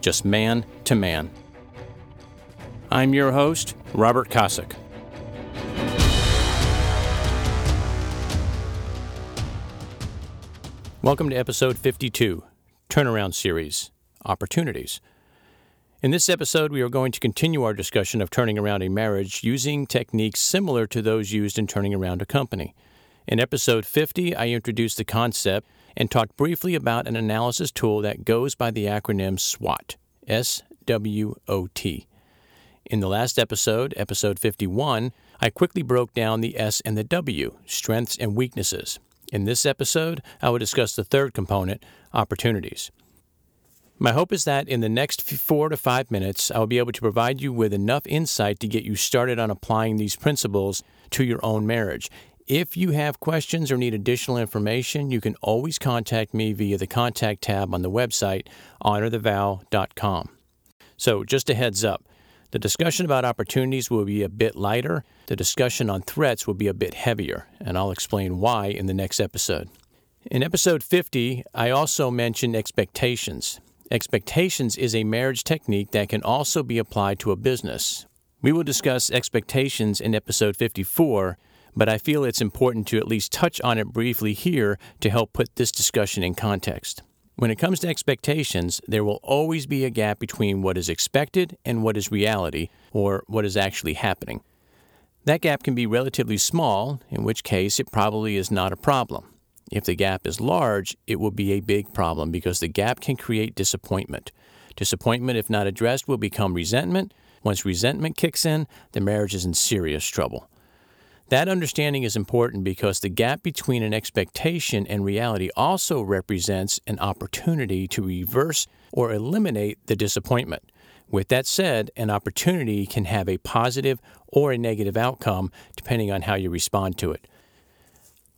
just man to man. I'm your host, Robert Kosick. Welcome to episode 52, Turnaround Series Opportunities. In this episode, we are going to continue our discussion of turning around a marriage using techniques similar to those used in turning around a company. In episode 50, I introduced the concept and talked briefly about an analysis tool that goes by the acronym SWOT. S W O T. In the last episode, episode 51, I quickly broke down the S and the W, strengths and weaknesses. In this episode, I will discuss the third component, opportunities. My hope is that in the next four to five minutes, I will be able to provide you with enough insight to get you started on applying these principles to your own marriage if you have questions or need additional information, you can always contact me via the contact tab on the website, honorthevow.com. So, just a heads up the discussion about opportunities will be a bit lighter, the discussion on threats will be a bit heavier, and I'll explain why in the next episode. In episode 50, I also mentioned expectations. Expectations is a marriage technique that can also be applied to a business. We will discuss expectations in episode 54 but I feel it's important to at least touch on it briefly here to help put this discussion in context. When it comes to expectations, there will always be a gap between what is expected and what is reality, or what is actually happening. That gap can be relatively small, in which case it probably is not a problem. If the gap is large, it will be a big problem because the gap can create disappointment. Disappointment, if not addressed, will become resentment. Once resentment kicks in, the marriage is in serious trouble. That understanding is important because the gap between an expectation and reality also represents an opportunity to reverse or eliminate the disappointment. With that said, an opportunity can have a positive or a negative outcome depending on how you respond to it.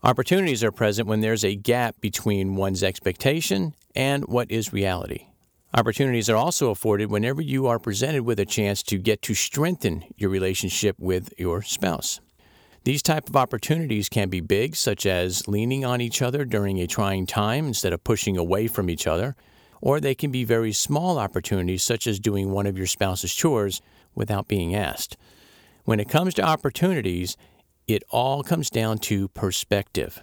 Opportunities are present when there's a gap between one's expectation and what is reality. Opportunities are also afforded whenever you are presented with a chance to get to strengthen your relationship with your spouse. These type of opportunities can be big, such as leaning on each other during a trying time instead of pushing away from each other, or they can be very small opportunities, such as doing one of your spouse's chores without being asked. When it comes to opportunities, it all comes down to perspective.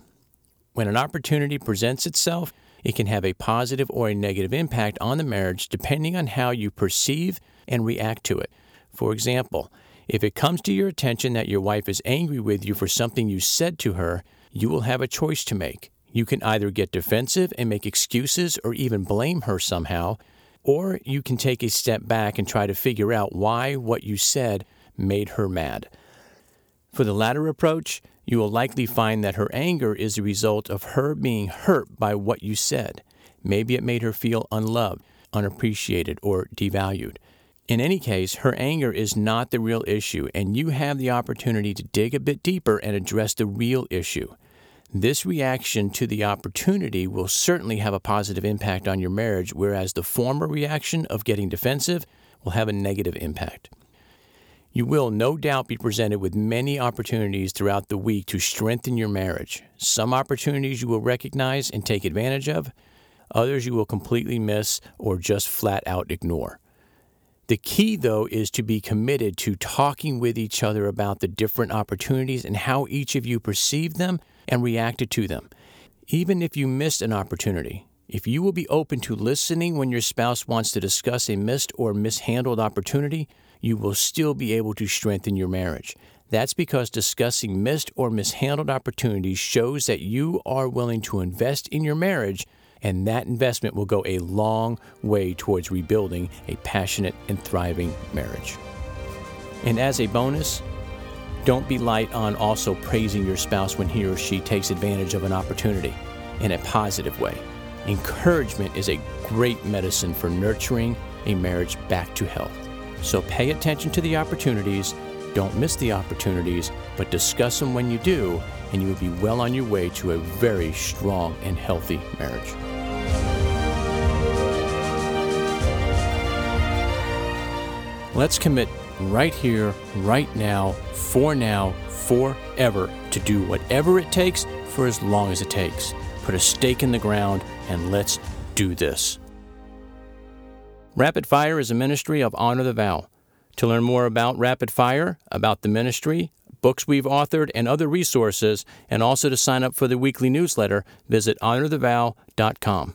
When an opportunity presents itself, it can have a positive or a negative impact on the marriage depending on how you perceive and react to it. For example, if it comes to your attention that your wife is angry with you for something you said to her, you will have a choice to make. You can either get defensive and make excuses or even blame her somehow, or you can take a step back and try to figure out why what you said made her mad. For the latter approach, you will likely find that her anger is a result of her being hurt by what you said. Maybe it made her feel unloved, unappreciated, or devalued. In any case, her anger is not the real issue, and you have the opportunity to dig a bit deeper and address the real issue. This reaction to the opportunity will certainly have a positive impact on your marriage, whereas the former reaction of getting defensive will have a negative impact. You will no doubt be presented with many opportunities throughout the week to strengthen your marriage. Some opportunities you will recognize and take advantage of, others you will completely miss or just flat out ignore. The key, though, is to be committed to talking with each other about the different opportunities and how each of you perceived them and reacted to them. Even if you missed an opportunity, if you will be open to listening when your spouse wants to discuss a missed or mishandled opportunity, you will still be able to strengthen your marriage. That's because discussing missed or mishandled opportunities shows that you are willing to invest in your marriage and that investment will go a long way towards rebuilding a passionate and thriving marriage. And as a bonus, don't be light on also praising your spouse when he or she takes advantage of an opportunity in a positive way. Encouragement is a great medicine for nurturing a marriage back to health. So pay attention to the opportunities, don't miss the opportunities, but discuss them when you do, and you will be well on your way to a very strong and healthy marriage. Let's commit right here, right now, for now, forever, to do whatever it takes for as long as it takes. Put a stake in the ground and let's do this. Rapid Fire is a ministry of Honor the Vow. To learn more about Rapid Fire, about the ministry, books we've authored, and other resources, and also to sign up for the weekly newsletter, visit honorthevow.com.